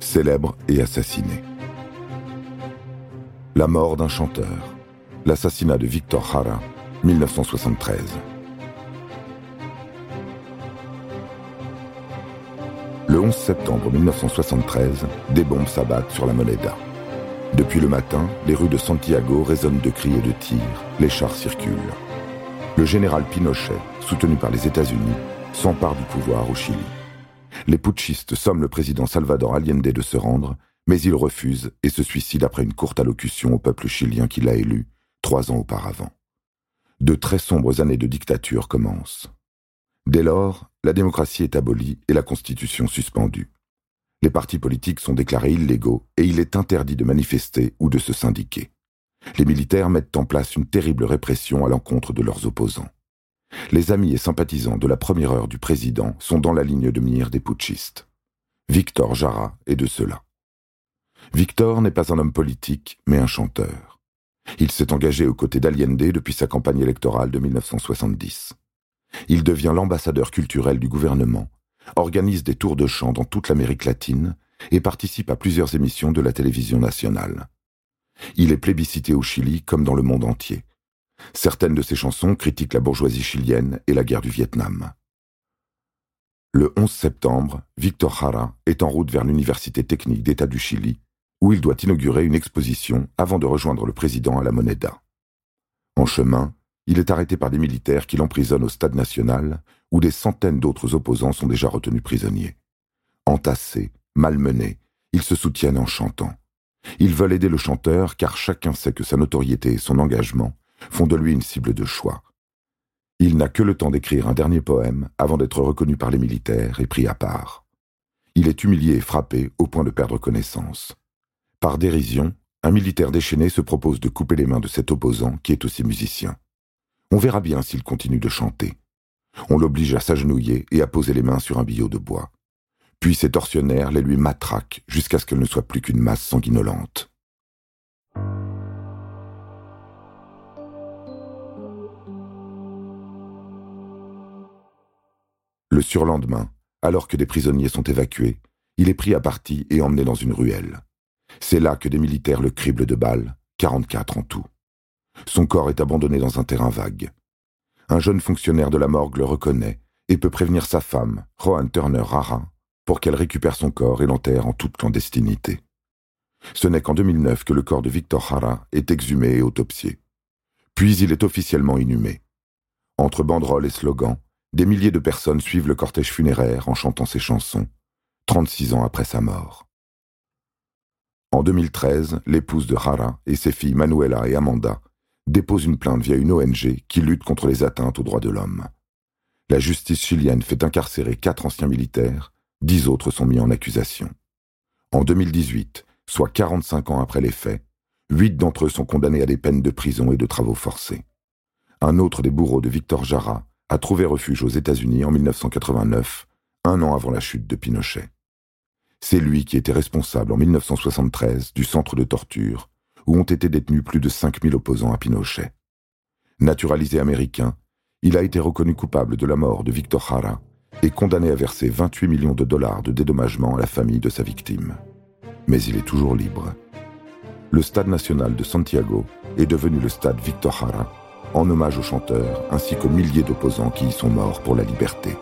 célèbre et assassiné. La mort d'un chanteur. L'assassinat de Victor Jara, 1973. Le 11 septembre 1973, des bombes s'abattent sur la Moneda. Depuis le matin, les rues de Santiago résonnent de cris et de tirs, les chars circulent. Le général Pinochet, soutenu par les États-Unis, s'empare du pouvoir au Chili. Les putschistes somment le président Salvador Allende de se rendre, mais il refuse et se suicide après une courte allocution au peuple chilien qui l'a élu trois ans auparavant. De très sombres années de dictature commencent. Dès lors, la démocratie est abolie et la Constitution suspendue. Les partis politiques sont déclarés illégaux et il est interdit de manifester ou de se syndiquer. Les militaires mettent en place une terrible répression à l'encontre de leurs opposants. Les amis et sympathisants de la première heure du président sont dans la ligne de mire des putschistes. Victor Jara est de cela. Victor n'est pas un homme politique, mais un chanteur. Il s'est engagé aux côtés d'Allende depuis sa campagne électorale de 1970. Il devient l'ambassadeur culturel du gouvernement, organise des tours de chant dans toute l'Amérique latine et participe à plusieurs émissions de la télévision nationale. Il est plébiscité au Chili comme dans le monde entier. Certaines de ses chansons critiquent la bourgeoisie chilienne et la guerre du Vietnam. Le 11 septembre, Victor Jara est en route vers l'Université technique d'État du Chili, où il doit inaugurer une exposition avant de rejoindre le président à la Moneda. En chemin, il est arrêté par des militaires qui l'emprisonnent au Stade national, où des centaines d'autres opposants sont déjà retenus prisonniers. Entassés, malmenés, ils se soutiennent en chantant. Ils veulent aider le chanteur car chacun sait que sa notoriété et son engagement font de lui une cible de choix. Il n'a que le temps d'écrire un dernier poème avant d'être reconnu par les militaires et pris à part. Il est humilié et frappé au point de perdre connaissance. Par dérision, un militaire déchaîné se propose de couper les mains de cet opposant qui est aussi musicien. On verra bien s'il continue de chanter. On l'oblige à s'agenouiller et à poser les mains sur un billot de bois. Puis ces tortionnaires les lui matraquent jusqu'à ce qu'elle ne soit plus qu'une masse sanguinolente. Le surlendemain, alors que des prisonniers sont évacués, il est pris à partie et emmené dans une ruelle. C'est là que des militaires le criblent de balles, 44 en tout. Son corps est abandonné dans un terrain vague. Un jeune fonctionnaire de la morgue le reconnaît et peut prévenir sa femme, Rohan Turner Rara, pour qu'elle récupère son corps et l'enterre en toute clandestinité. Ce n'est qu'en 2009 que le corps de Victor Jara est exhumé et autopsié. Puis il est officiellement inhumé. Entre banderoles et slogans, des milliers de personnes suivent le cortège funéraire en chantant ses chansons, 36 ans après sa mort. En 2013, l'épouse de Jara et ses filles Manuela et Amanda déposent une plainte via une ONG qui lutte contre les atteintes aux droits de l'homme. La justice chilienne fait incarcérer quatre anciens militaires, dix autres sont mis en accusation. En 2018, soit 45 ans après les faits, huit d'entre eux sont condamnés à des peines de prison et de travaux forcés. Un autre des bourreaux de Victor Jara a trouvé refuge aux États-Unis en 1989, un an avant la chute de Pinochet. C'est lui qui était responsable en 1973 du centre de torture où ont été détenus plus de 5000 opposants à Pinochet. Naturalisé américain, il a été reconnu coupable de la mort de Victor Jara et condamné à verser 28 millions de dollars de dédommagement à la famille de sa victime. Mais il est toujours libre. Le stade national de Santiago est devenu le stade Victor Jara en hommage aux chanteurs ainsi qu'aux milliers d'opposants qui y sont morts pour la liberté.